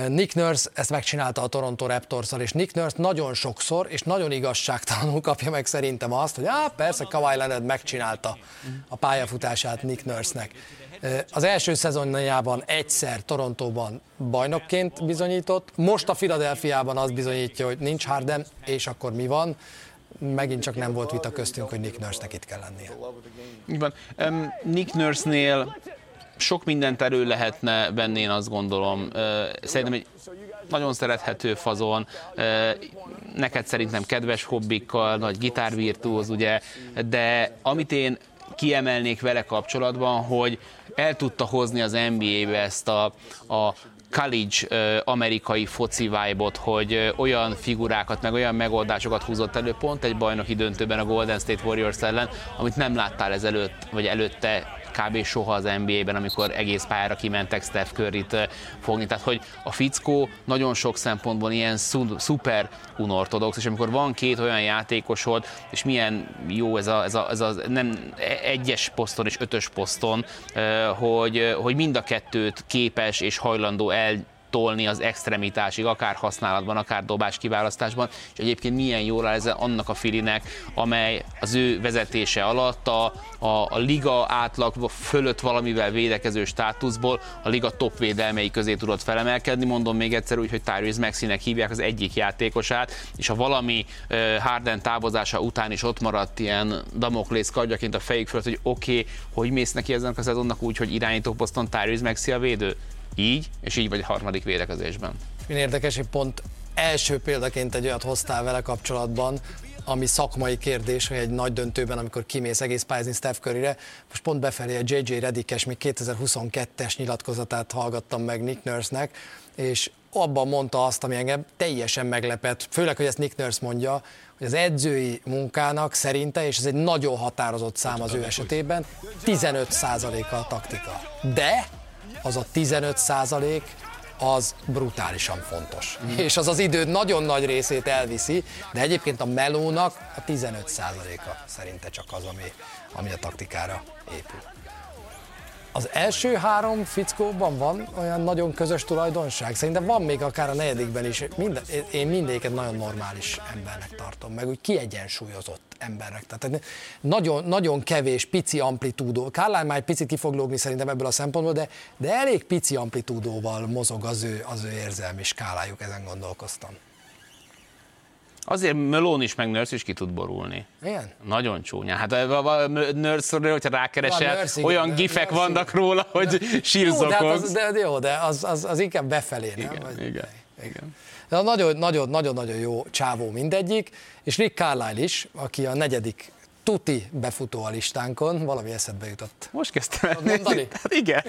Speaker 1: Nick Nurse ezt megcsinálta a Toronto raptors és Nick Nurse nagyon sokszor és nagyon igazságtalanul kapja meg szerintem azt, hogy á, persze Kawhi Leonard megcsinálta a pályafutását Nick Nurse-nek. Az első szezonjában egyszer Torontóban bajnokként bizonyított, most a Philadelphiában az bizonyítja, hogy nincs Harden, és akkor mi van? Megint csak nem volt vita köztünk, hogy Nick Nurse-nek itt kell lennie.
Speaker 2: Van. Um, Nick Nurse-nél sok mindent elő lehetne venni, én azt gondolom. Szerintem egy nagyon szerethető fazon, neked szerintem kedves hobbikkal, nagy gitárvirtuóz, ugye, de amit én kiemelnék vele kapcsolatban, hogy el tudta hozni az NBA-be ezt a, a college amerikai foci vibe hogy olyan figurákat, meg olyan megoldásokat húzott elő pont egy bajnoki döntőben a Golden State Warriors ellen, amit nem láttál ezelőtt, vagy előtte kb. soha az NBA-ben, amikor egész pályára kimentek Steph Curry-t fogni. Tehát, hogy a fickó nagyon sok szempontból ilyen szuper unortodox, és amikor van két olyan játékosod, és milyen jó ez a, ez a, ez a nem egyes poszton és ötös poszton, hogy, hogy mind a kettőt képes és hajlandó el tolni az extremitásig, akár használatban, akár dobás kiválasztásban, és egyébként milyen jól áll ez annak a filinek, amely az ő vezetése alatt a, a, a liga átlag fölött valamivel védekező státuszból a liga top védelmei közé tudott felemelkedni. Mondom még egyszer úgy, hogy Tyrese Maxinek hívják az egyik játékosát, és ha valami Harden távozása után is ott maradt ilyen Damoklész kardjaként a fejük fölött, hogy oké, okay, hogy mész neki ezen a szezonnak úgy, hogy irányító poszton Tyrese Maxi a védő? Így, és így vagy a harmadik védekezésben.
Speaker 1: Én érdekes, hogy pont első példaként egy olyat hoztál vele kapcsolatban, ami szakmai kérdés, hogy egy nagy döntőben, amikor kimész egész pályázni Steph Curryre, most pont befelé a JJ Redikes még 2022-es nyilatkozatát hallgattam meg Nick Nurse-nek, és abban mondta azt, ami engem teljesen meglepett, főleg, hogy ezt Nick Nurse mondja, hogy az edzői munkának szerinte, és ez egy nagyon határozott szám az ő esetében, 15%-a a taktika. De az a 15 százalék, az brutálisan fontos. Mm. És az az idő nagyon nagy részét elviszi, de egyébként a melónak a 15 százaléka szerinte csak az, ami, ami a taktikára épül. Az első három fickóban van olyan nagyon közös tulajdonság? Szerintem van még akár a negyedikben is. Minden, én mindéket nagyon normális embernek tartom, meg úgy kiegyensúlyozott embernek. Tehát nagyon, nagyon kevés, pici amplitúdó. Kárlán már egy picit ki fog lógni szerintem ebből a szempontból, de, de elég pici amplitúdóval mozog az ő, az ő érzelmi skálájuk, ezen gondolkoztam.
Speaker 2: Azért Melón is, meg Nurse is ki tud borulni.
Speaker 1: Igen?
Speaker 2: Nagyon csúnya. Hát a nurse hogyha rákeresel, nurse, olyan igen, gifek nurse, vannak róla, hogy sírzokogsz. Jó, de, hát
Speaker 1: az, de, jó, de az, az, az inkább befelé, nem?
Speaker 2: Igen, Vagy, igen, igen.
Speaker 1: De nagyon-nagyon jó csávó mindegyik, és Rick Carlisle is, aki a negyedik tuti befutó a listánkon, valami eszedbe jutott.
Speaker 2: Most kezdtem el nézni. Hát igen,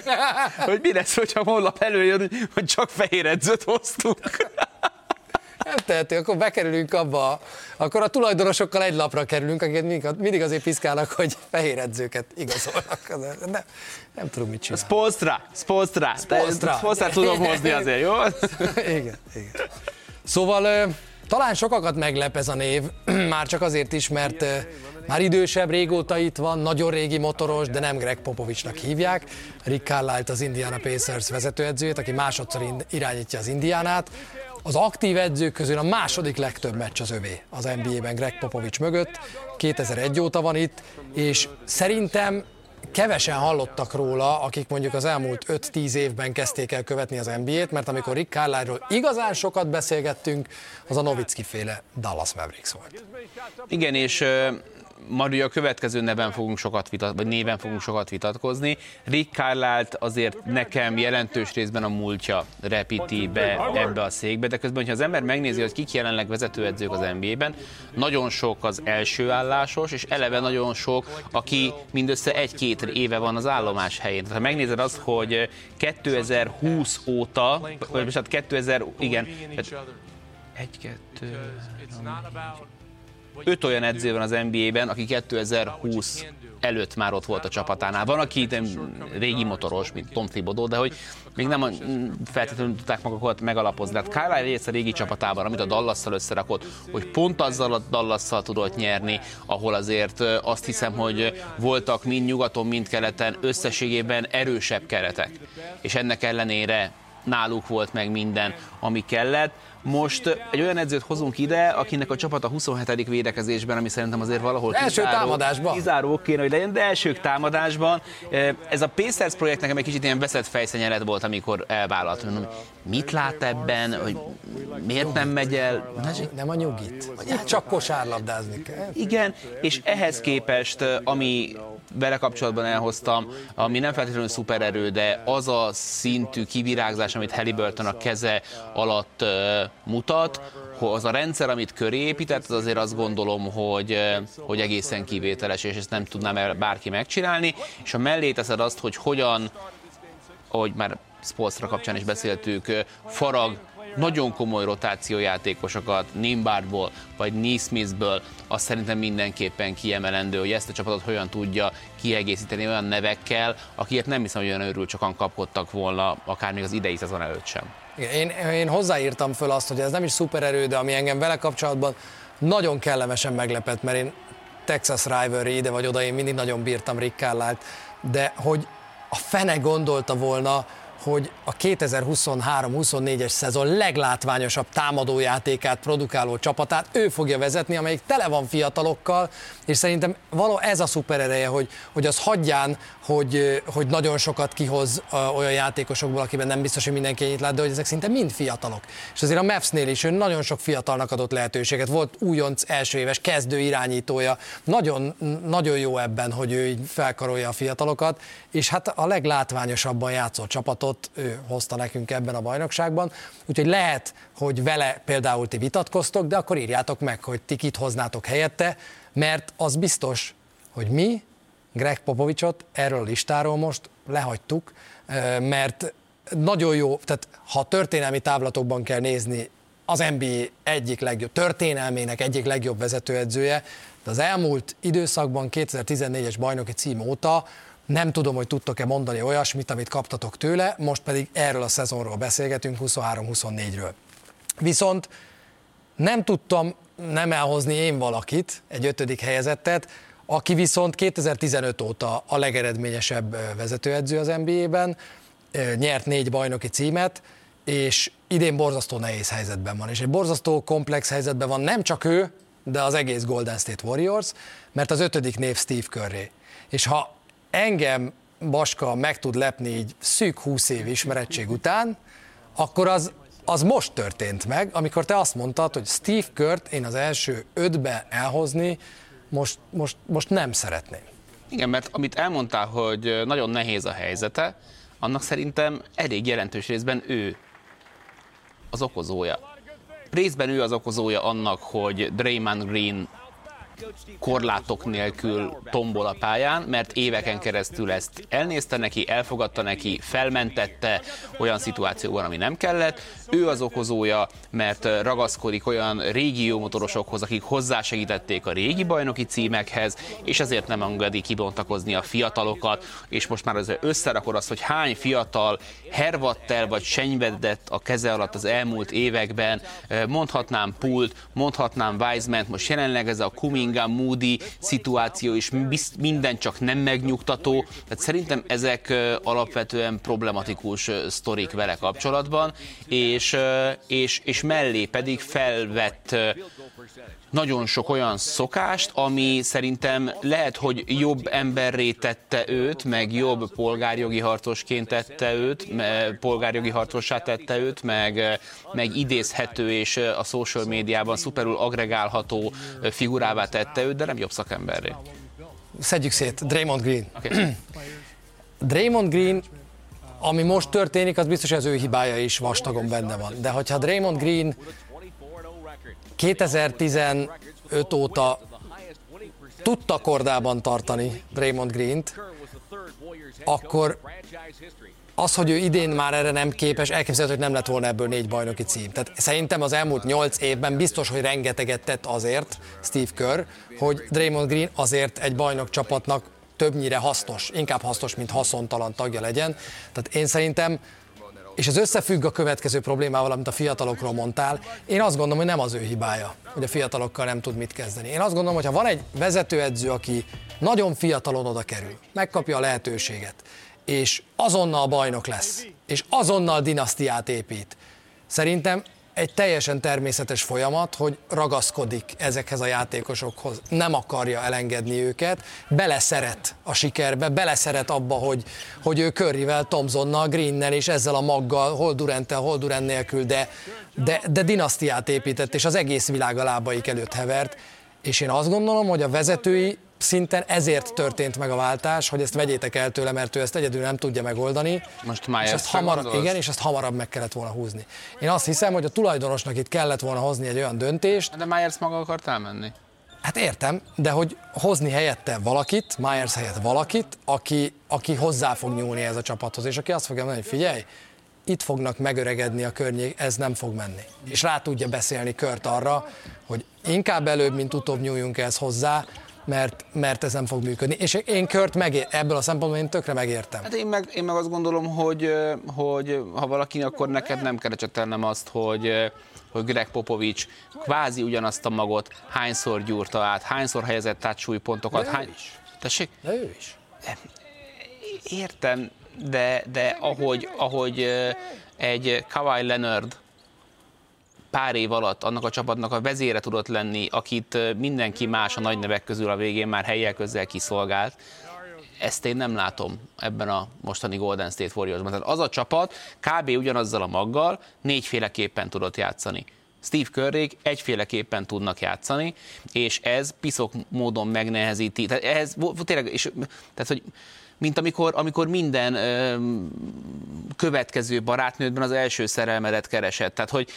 Speaker 2: hogy mi lesz, hogyha honlap előjön, hogy csak fehér edzőt hoztunk.
Speaker 1: Nem tehető, akkor bekerülünk abba, akkor a tulajdonosokkal egy lapra kerülünk, akiket mindig, azért piszkálnak, hogy fehér edzőket igazolnak. Nem, nem tudom, mit csinálni.
Speaker 2: Spolstra, Spolstra. Spolstra. Spolstra tudom hozni azért, jó?
Speaker 1: igen, igen. Szóval talán sokakat meglep ez a név, már csak azért is, mert már idősebb, régóta itt van, nagyon régi motoros, de nem Greg Popovicsnak hívják. Rick Carlisle az Indiana Pacers vezetőedzőjét, aki másodszor irányítja az Indiánát. Az aktív edzők közül a második legtöbb meccs az övé az NBA-ben Greg Popovics mögött. 2001 óta van itt, és szerintem kevesen hallottak róla, akik mondjuk az elmúlt 5-10 évben kezdték el követni az NBA-t, mert amikor Rick Carlisle-ról igazán sokat beszélgettünk, az a Novicki féle Dallas Mavericks volt.
Speaker 2: Igen, és ugye a következő neven fogunk sokat vitat, vagy néven fogunk sokat vitatkozni. Rick carlisle azért nekem jelentős részben a múltja repíti be ebbe a székbe, de közben, hogyha az ember megnézi, hogy kik jelenleg vezetőedzők az NBA-ben, nagyon sok az első állásos, és eleve nagyon sok, aki mindössze egy-két éve van az állomás helyén. Tehát ha megnézed azt, hogy 2020 óta, vagy most 2000, igen, egy, kettő, öt olyan edző van az NBA-ben, aki 2020 előtt már ott volt a csapatánál. Van, aki régi motoros, mint Tom Thibodeau, de hogy még nem feltétlenül tudták magukat megalapozni. Tehát Kyle rész a régi csapatában, amit a dallas összerakott, hogy pont azzal a dallas tudott nyerni, ahol azért azt hiszem, hogy voltak mind nyugaton, mind keleten összességében erősebb keretek. És ennek ellenére náluk volt meg minden, ami kellett. Most egy olyan edzőt hozunk ide, akinek a csapat a 27. védekezésben, ami szerintem azért valahol
Speaker 1: első kizáró, támadásban.
Speaker 2: kizáró kéne, hogy legyen, de első támadásban. Ez a Pacers projekt nekem egy kicsit ilyen veszett fejszenyelet volt, amikor elvállalt. Mondom, mit lát ebben, hogy miért nem megy el?
Speaker 1: Nem a nyugit. Itt csak kosárlabdázni kell.
Speaker 2: Igen, és ehhez képest, ami vele kapcsolatban elhoztam, ami nem feltétlenül szupererő, de az a szintű kivirágzás, amit Halliburton a keze alatt mutat, az a rendszer, amit köré épített, az azért azt gondolom, hogy, hogy egészen kivételes, és ezt nem tudnám bárki megcsinálni, és a mellé teszed azt, hogy hogyan, ahogy már Spolstra kapcsán is beszéltük, farag nagyon komoly rotációjátékosokat Nimbardból vagy Neesmithből, azt szerintem mindenképpen kiemelendő, hogy ezt a csapatot hogyan tudja kiegészíteni olyan nevekkel, akiket nem hiszem, hogy olyan örül sokan kapkodtak volna, akár még az idei szezon előtt sem.
Speaker 1: Én, én hozzáírtam föl azt, hogy ez nem is szupererő, de ami engem vele kapcsolatban nagyon kellemesen meglepett, mert én Texas Rivalry ide vagy oda, én mindig nagyon bírtam Rick Carlisle-t, de hogy a fene gondolta volna, hogy a 2023-24-es szezon leglátványosabb támadójátékát produkáló csapatát ő fogja vezetni, amelyik tele van fiatalokkal, és szerintem való ez a szuperereje, hogy, hogy az hagyján, hogy, hogy nagyon sokat kihoz olyan játékosokból, akiben nem biztos, hogy mindenki ennyit lát, de hogy ezek szinte mind fiatalok. És azért a Mavs-nél is ő nagyon sok fiatalnak adott lehetőséget. Volt újonc első éves kezdő irányítója, nagyon, nagyon jó ebben, hogy ő így felkarolja a fiatalokat, és hát a leglátványosabban játszó csapatot ő hozta nekünk ebben a bajnokságban, úgyhogy lehet, hogy vele például ti vitatkoztok, de akkor írjátok meg, hogy ti kit hoznátok helyette, mert az biztos, hogy mi Greg Popovicsot erről a listáról most lehagytuk, mert nagyon jó, tehát ha történelmi távlatokban kell nézni, az NBA egyik legjobb, történelmének egyik legjobb vezetőedzője, de az elmúlt időszakban, 2014-es bajnoki cím óta nem tudom, hogy tudtok-e mondani olyasmit, amit kaptatok tőle, most pedig erről a szezonról beszélgetünk, 23-24-ről. Viszont nem tudtam nem elhozni én valakit, egy ötödik helyezettet, aki viszont 2015 óta a legeredményesebb vezetőedző az NBA-ben, nyert négy bajnoki címet, és idén borzasztó nehéz helyzetben van. És egy borzasztó komplex helyzetben van nem csak ő, de az egész Golden State Warriors, mert az ötödik név Steve Curry. És ha engem Baska meg tud lepni így szűk 20 év ismerettség után, akkor az, az most történt meg, amikor te azt mondtad, hogy Steve Kurt én az első ötbe elhozni most, most, most nem szeretném.
Speaker 2: Igen, mert amit elmondtál, hogy nagyon nehéz a helyzete, annak szerintem elég jelentős részben ő az okozója. Részben ő az okozója annak, hogy Draymond Green korlátok nélkül tombol a pályán, mert éveken keresztül ezt elnézte neki, elfogadta neki, felmentette olyan szituációban, ami nem kellett. Ő az okozója, mert ragaszkodik olyan régi motorosokhoz, akik hozzásegítették a régi bajnoki címekhez, és ezért nem engedi kibontakozni a fiatalokat, és most már az összerakod azt, hogy hány fiatal hervadt el, vagy senyvedett a keze alatt az elmúlt években, mondhatnám Pult, mondhatnám Wiseman, most jelenleg ez a Kumi Cunningham, Moody szituáció is minden csak nem megnyugtató. Tehát szerintem ezek alapvetően problematikus sztorik vele kapcsolatban, és, és, és mellé pedig felvett nagyon sok olyan szokást, ami szerintem lehet, hogy jobb emberré tette őt, meg jobb polgárjogi harcosként tette őt, polgárjogi harcossá tette őt, meg, meg idézhető és a social médiában szuperül agregálható figurává tette őt, de nem jobb szakemberré.
Speaker 1: Szedjük szét, Draymond Green. Okay. Draymond Green ami most történik, az biztos, hogy az ő hibája is vastagon benne van. De hogyha Draymond Green 2015 óta tudta kordában tartani Raymond Green-t, akkor az, hogy ő idén már erre nem képes, elképzelhető, hogy nem lett volna ebből négy bajnoki cím. Tehát szerintem az elmúlt nyolc évben biztos, hogy rengeteget tett azért Steve Kerr, hogy Draymond Green azért egy bajnok csapatnak többnyire hasznos, inkább hasznos, mint haszontalan tagja legyen. Tehát én szerintem és ez összefügg a következő problémával, amit a fiatalokról mondtál. Én azt gondolom, hogy nem az ő hibája, hogy a fiatalokkal nem tud mit kezdeni. Én azt gondolom, hogy ha van egy vezetőedző, aki nagyon fiatalon oda kerül, megkapja a lehetőséget, és azonnal bajnok lesz, és azonnal dinasztiát épít, szerintem egy teljesen természetes folyamat, hogy ragaszkodik ezekhez a játékosokhoz, nem akarja elengedni őket, beleszeret a sikerbe, beleszeret abba, hogy, hogy ő Curryvel, Thompsonnal, Greennel és ezzel a maggal, hol Duranttel, hol Durant nélkül, de, de, de dinasztiát épített, és az egész világ a lábaik előtt hevert, és én azt gondolom, hogy a vezetői szinten ezért történt meg a váltás, hogy ezt vegyétek el tőle, mert ő ezt egyedül nem tudja megoldani.
Speaker 2: Most már ezt
Speaker 1: hamar, Igen, és ezt hamarabb meg kellett volna húzni. Én azt hiszem, hogy a tulajdonosnak itt kellett volna hozni egy olyan döntést.
Speaker 2: De Myers maga akart elmenni.
Speaker 1: Hát értem, de hogy hozni helyette valakit, Myers helyett valakit, aki, aki hozzá fog nyúlni ez a csapathoz, és aki azt fogja mondani, hogy figyelj, itt fognak megöregedni a környék, ez nem fog menni. És rá tudja beszélni Kört arra, hogy inkább előbb, mint utóbb nyúljunk ez hozzá, mert, mert ez nem fog működni. És én Kört megér, ebből a szempontból én tökre megértem.
Speaker 2: Hát én meg, én meg azt gondolom, hogy, hogy ha valaki, akkor neked nem kell ecsetelnem azt, hogy, hogy Greg Popovics kvázi ugyanazt a magot hányszor gyúrta át, hányszor helyezett át súlypontokat.
Speaker 1: De
Speaker 2: hány...
Speaker 1: is.
Speaker 2: Tessék?
Speaker 1: De ő is.
Speaker 2: Értem, de, de ahogy, ahogy egy Kawhi Leonard pár év alatt annak a csapatnak a vezére tudott lenni, akit mindenki más a nagy nevek közül a végén már helyek közel kiszolgált, ezt én nem látom ebben a mostani Golden State Warriorsban. Tehát az a csapat kb. ugyanazzal a maggal négyféleképpen tudott játszani. Steve curry egyféleképpen tudnak játszani, és ez piszok módon megnehezíti. Tehát ehhez tényleg, és, tehát, hogy mint amikor, amikor minden ö, következő barátnődben az első szerelmedet keresett. Tehát, hogy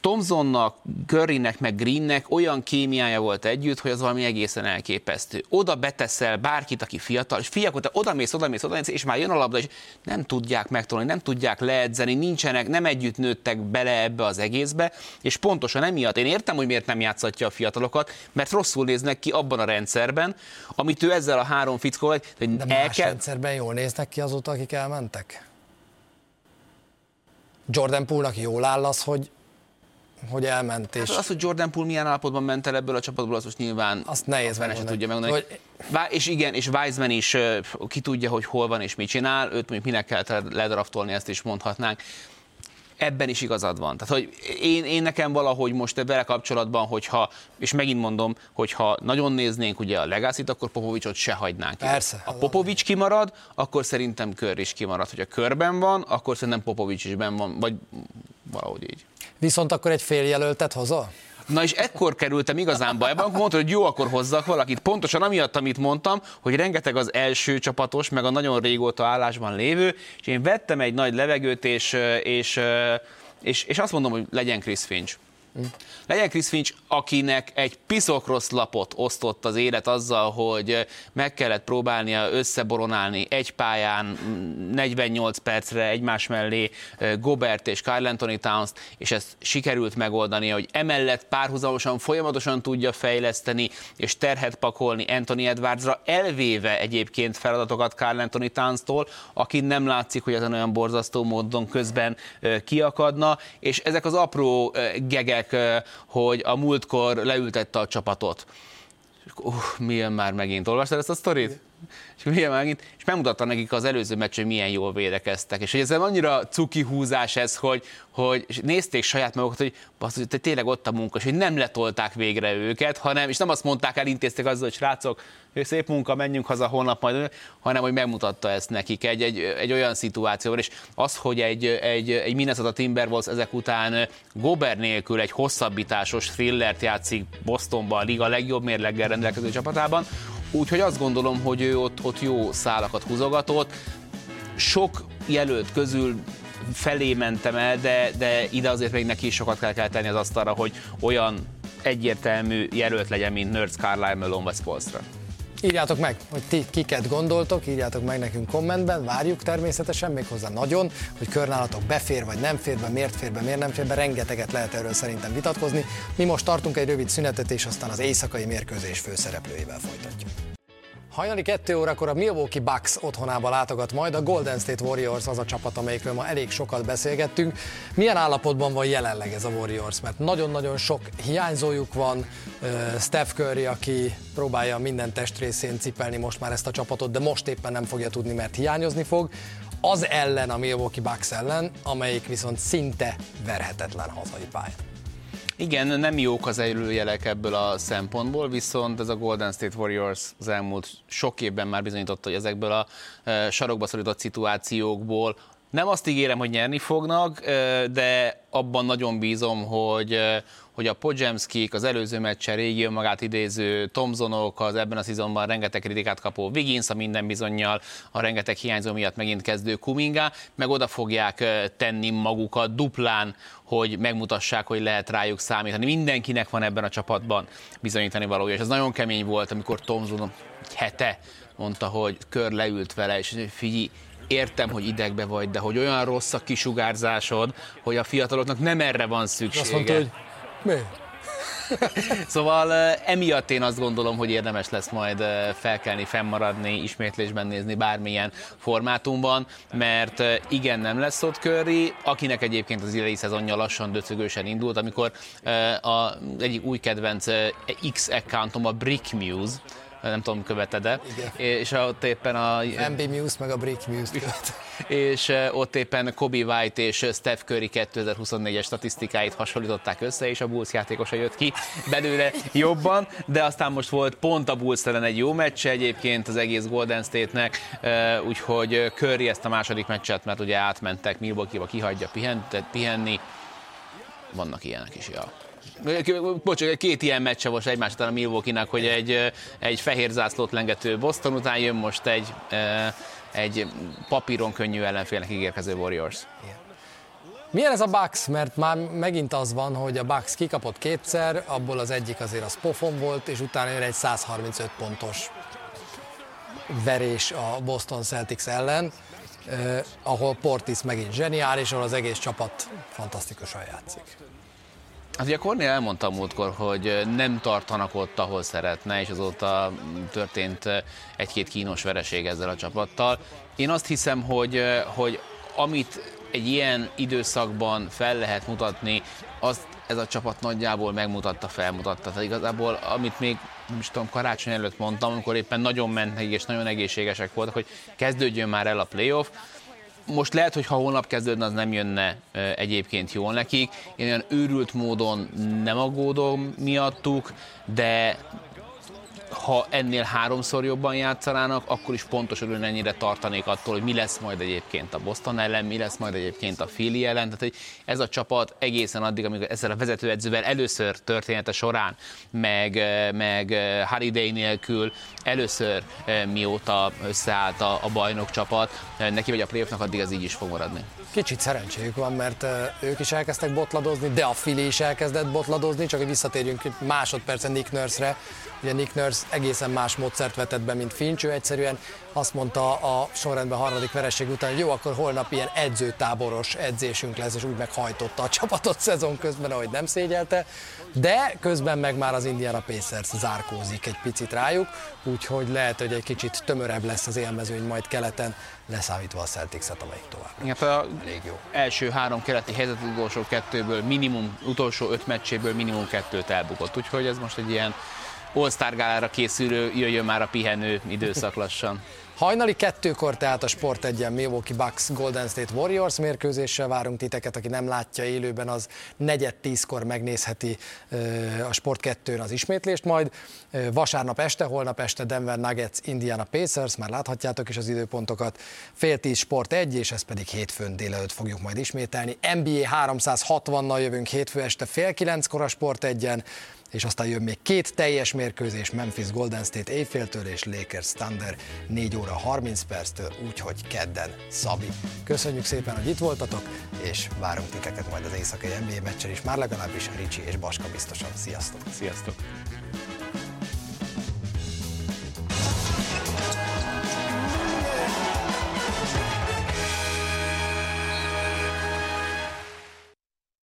Speaker 2: Thompsonnak, Currynek, meg Greennek olyan kémiája volt együtt, hogy az valami egészen elképesztő. Oda beteszel bárkit, aki fiatal, és fiak, oda mész, oda mész, oda mész, és már jön a labda, és nem tudják megtolni, nem tudják leedzeni, nincsenek, nem együtt nőttek bele ebbe az egészbe, és pontosan emiatt én értem, hogy miért nem játszatja a fiatalokat, mert rosszul néznek ki abban a rendszerben, amit ő ezzel a három fickóval,
Speaker 1: hogy De el más kell... rendszerben jól néznek ki azóta, akik elmentek? Jordan Poole-nak jól áll az, hogy hogy elment.
Speaker 2: És... Hát az, hogy Jordan Poole milyen állapotban ment el ebből a csapatból, az most nyilván
Speaker 1: azt nehéz
Speaker 2: meg tudja megmondani. Hogy... És igen, és Wiseman is ki tudja, hogy hol van és mit csinál, őt mondjuk minek kell ledraftolni, ezt is mondhatnánk ebben is igazad van. Tehát, hogy én, én nekem valahogy most vele kapcsolatban, hogyha, és megint mondom, hogyha nagyon néznénk ugye a legacy akkor Popovicsot se hagynánk.
Speaker 1: Persze.
Speaker 2: Ha Popovics kimarad, akkor szerintem Kör is kimarad. Hogyha körben van, akkor szerintem Popovics is ben van, vagy valahogy így.
Speaker 1: Viszont akkor egy féljelöltet hozol?
Speaker 2: Na és ekkor kerültem igazán bajba, akkor mondta, hogy jó, akkor hozzak valakit. Pontosan amiatt, amit mondtam, hogy rengeteg az első csapatos, meg a nagyon régóta állásban lévő, és én vettem egy nagy levegőt, és, és, és, és azt mondom, hogy legyen Chris Finch. Legyen Chris Finch, akinek egy piszok rossz lapot osztott az élet azzal, hogy meg kellett próbálnia összeboronálni egy pályán 48 percre egymás mellé Gobert és Carl Anthony towns és ezt sikerült megoldani, hogy emellett párhuzamosan folyamatosan tudja fejleszteni és terhet pakolni Anthony Edwardsra, elvéve egyébként feladatokat Carl Anthony Towns-tól, aki nem látszik, hogy ezen olyan borzasztó módon közben kiakadna, és ezek az apró gegek, hírek, hogy a múltkor leültette a csapatot. Uh, milyen már megint? Olvastad ezt a sztorit? És milyen megint? És megmutatta nekik az előző meccs, hogy milyen jól védekeztek. És hogy ez annyira cuki húzás ez, hogy, hogy és nézték saját magukat, hogy basszus, hogy tényleg ott a munka, és hogy nem letolták végre őket, hanem, és nem azt mondták, elintézték azzal, hogy srácok, szép munka, menjünk haza holnap majd, hanem hogy megmutatta ezt nekik egy, egy, egy olyan szituációban, és az, hogy egy, egy, egy Minnesota Timberwolves ezek után Gober nélkül egy hosszabbításos thrillert játszik Bostonban, a liga legjobb mérleggel rendelkező csapatában, úgyhogy azt gondolom, hogy ő ott, ott jó szálakat húzogatott. Sok jelölt közül felé mentem el, de, de ide azért még neki is sokat kell, kell tenni az asztalra, hogy olyan egyértelmű jelölt legyen, mint Nerds Carlisle, Malone vagy Spolstra.
Speaker 1: Írjátok meg, hogy ti kiket gondoltok, írjátok meg nekünk kommentben, várjuk természetesen, méghozzá nagyon, hogy körnálatok befér vagy nem fér be, miért fér be, miért nem fér be, rengeteget lehet erről szerintem vitatkozni. Mi most tartunk egy rövid szünetet, és aztán az éjszakai mérkőzés főszereplőivel folytatjuk. Hajnali 2 órakor a Milwaukee Bucks otthonába látogat majd a Golden State Warriors az a csapat, amelyikről ma elég sokat beszélgettünk. Milyen állapotban van jelenleg ez a Warriors? Mert nagyon-nagyon sok hiányzójuk van. Steph Curry, aki próbálja minden testrészén cipelni most már ezt a csapatot, de most éppen nem fogja tudni, mert hiányozni fog. Az ellen, a Milwaukee Bucks ellen, amelyik viszont szinte verhetetlen hazai pályán.
Speaker 2: Igen, nem jók az előjelek ebből a szempontból, viszont ez a Golden State Warriors az elmúlt sok évben már bizonyította, hogy ezekből a e, sarokba szorított szituációkból nem azt ígérem, hogy nyerni fognak, de abban nagyon bízom, hogy, hogy a Podzsemskik, az előző meccsen régi magát idéző Tomzonok, az ebben a szezonban rengeteg kritikát kapó Wiggins, a minden bizonyal a rengeteg hiányzó miatt megint kezdő Kuminga, meg oda fogják tenni magukat duplán, hogy megmutassák, hogy lehet rájuk számítani. Mindenkinek van ebben a csapatban bizonyítani valója, és ez nagyon kemény volt, amikor Tomzon hete mondta, hogy kör leült vele, és figyelj, értem, hogy idegbe vagy, de hogy olyan rossz a kisugárzásod, hogy a fiataloknak nem erre van szüksége. Azt mondta, hogy
Speaker 1: mi?
Speaker 2: szóval emiatt én azt gondolom, hogy érdemes lesz majd felkelni, fennmaradni, ismétlésben nézni bármilyen formátumban, mert igen, nem lesz ott Curry, akinek egyébként az idei szezonja lassan döcögősen indult, amikor a egyik új kedvenc X accountom a Brick Muse, nem tudom, követed de és ott éppen a...
Speaker 1: MB Muse meg a Brick Muse követ.
Speaker 2: és ott éppen Kobe White és Steph Curry 2024-es statisztikáit hasonlították össze, és a Bulls játékosa jött ki belőle jobban, de aztán most volt pont a Bulls ellen egy jó meccs egyébként az egész Golden State-nek, úgyhogy Curry ezt a második meccset, mert ugye átmentek Milwaukee-ba, kihagyja pihen, pihenni, vannak ilyenek is, ja. Bocs, két ilyen meccse volt egymás után a milwaukee hogy egy, egy fehér zászlót lengető Boston után jön most egy, egy papíron könnyű ellenfélnek ígérkező Warriors.
Speaker 1: Milyen ez a Bucks? Mert már megint az van, hogy a Bucks kikapott kétszer, abból az egyik azért az pofon volt, és utána jön egy 135 pontos verés a Boston Celtics ellen, eh, ahol Portis megint zseniális, ahol az egész csapat fantasztikusan játszik.
Speaker 2: Hát ugye Kornél elmondta a múltkor, hogy nem tartanak ott, ahol szeretne, és azóta történt egy-két kínos vereség ezzel a csapattal. Én azt hiszem, hogy, hogy amit egy ilyen időszakban fel lehet mutatni, azt ez a csapat nagyjából megmutatta, felmutatta. Tehát igazából, amit még nem is tudom, karácsony előtt mondtam, amikor éppen nagyon mentek és nagyon egészségesek voltak, hogy kezdődjön már el a playoff, most lehet, hogy ha holnap kezdődne, az nem jönne egyébként jól nekik. Én olyan őrült módon nem aggódom miattuk, de ha ennél háromszor jobban játszanának, akkor is pontosan ennyire tartanék attól, hogy mi lesz majd egyébként a Boston ellen, mi lesz majd egyébként a Philly ellen. Tehát, hogy ez a csapat egészen addig, amíg ezzel a vezetőedzővel először története során, meg, meg Holiday nélkül először mióta összeállt a, a bajnok csapat, neki vagy a playoffnak, addig az így is fog maradni.
Speaker 1: Kicsit szerencséjük van, mert ők is elkezdtek botladozni, de a Fili is elkezdett botladozni, csak hogy visszatérjünk másodpercen Nick Nurse-re. Ugye Nick Nurse egészen más módszert vetett be, mint Finch, ő egyszerűen azt mondta a sorrendben harmadik vereség után, hogy jó, akkor holnap ilyen edzőtáboros edzésünk lesz, és úgy meghajtotta a csapatot szezon közben, ahogy nem szégyelte, de közben meg már az Indiana Pacers zárkózik egy picit rájuk, úgyhogy lehet, hogy egy kicsit tömörebb lesz az élmezőny majd keleten, leszámítva a Celtics-et, amelyik tovább.
Speaker 2: Igen, hát a Elég jó. első három keleti helyzet utolsó kettőből minimum, utolsó öt meccséből minimum kettőt elbukott, úgyhogy ez most egy ilyen All-Star készülő, jöjjön már a pihenő időszak lassan.
Speaker 1: Hajnali kettőkor tehát a Sport egyen Milwaukee Bucks Golden State Warriors mérkőzéssel várunk titeket, aki nem látja élőben, az negyed tízkor megnézheti a Sport 2 az ismétlést majd. Vasárnap este, holnap este Denver Nuggets, Indiana Pacers, már láthatjátok is az időpontokat. Fél tíz Sport 1, és ezt pedig hétfőn délelőtt fogjuk majd ismételni. NBA 360-nal jövünk hétfő este fél kilenckor a Sport egyen és aztán jön még két teljes mérkőzés Memphis Golden State éjféltől és Lakers Thunder 4 óra 30 perctől, úgyhogy kedden Szabi. Köszönjük szépen, hogy itt voltatok, és várunk titeket majd az éjszakai NBA meccsen is, már legalábbis Ricsi és Baska biztosan. Sziasztok!
Speaker 2: Sziasztok!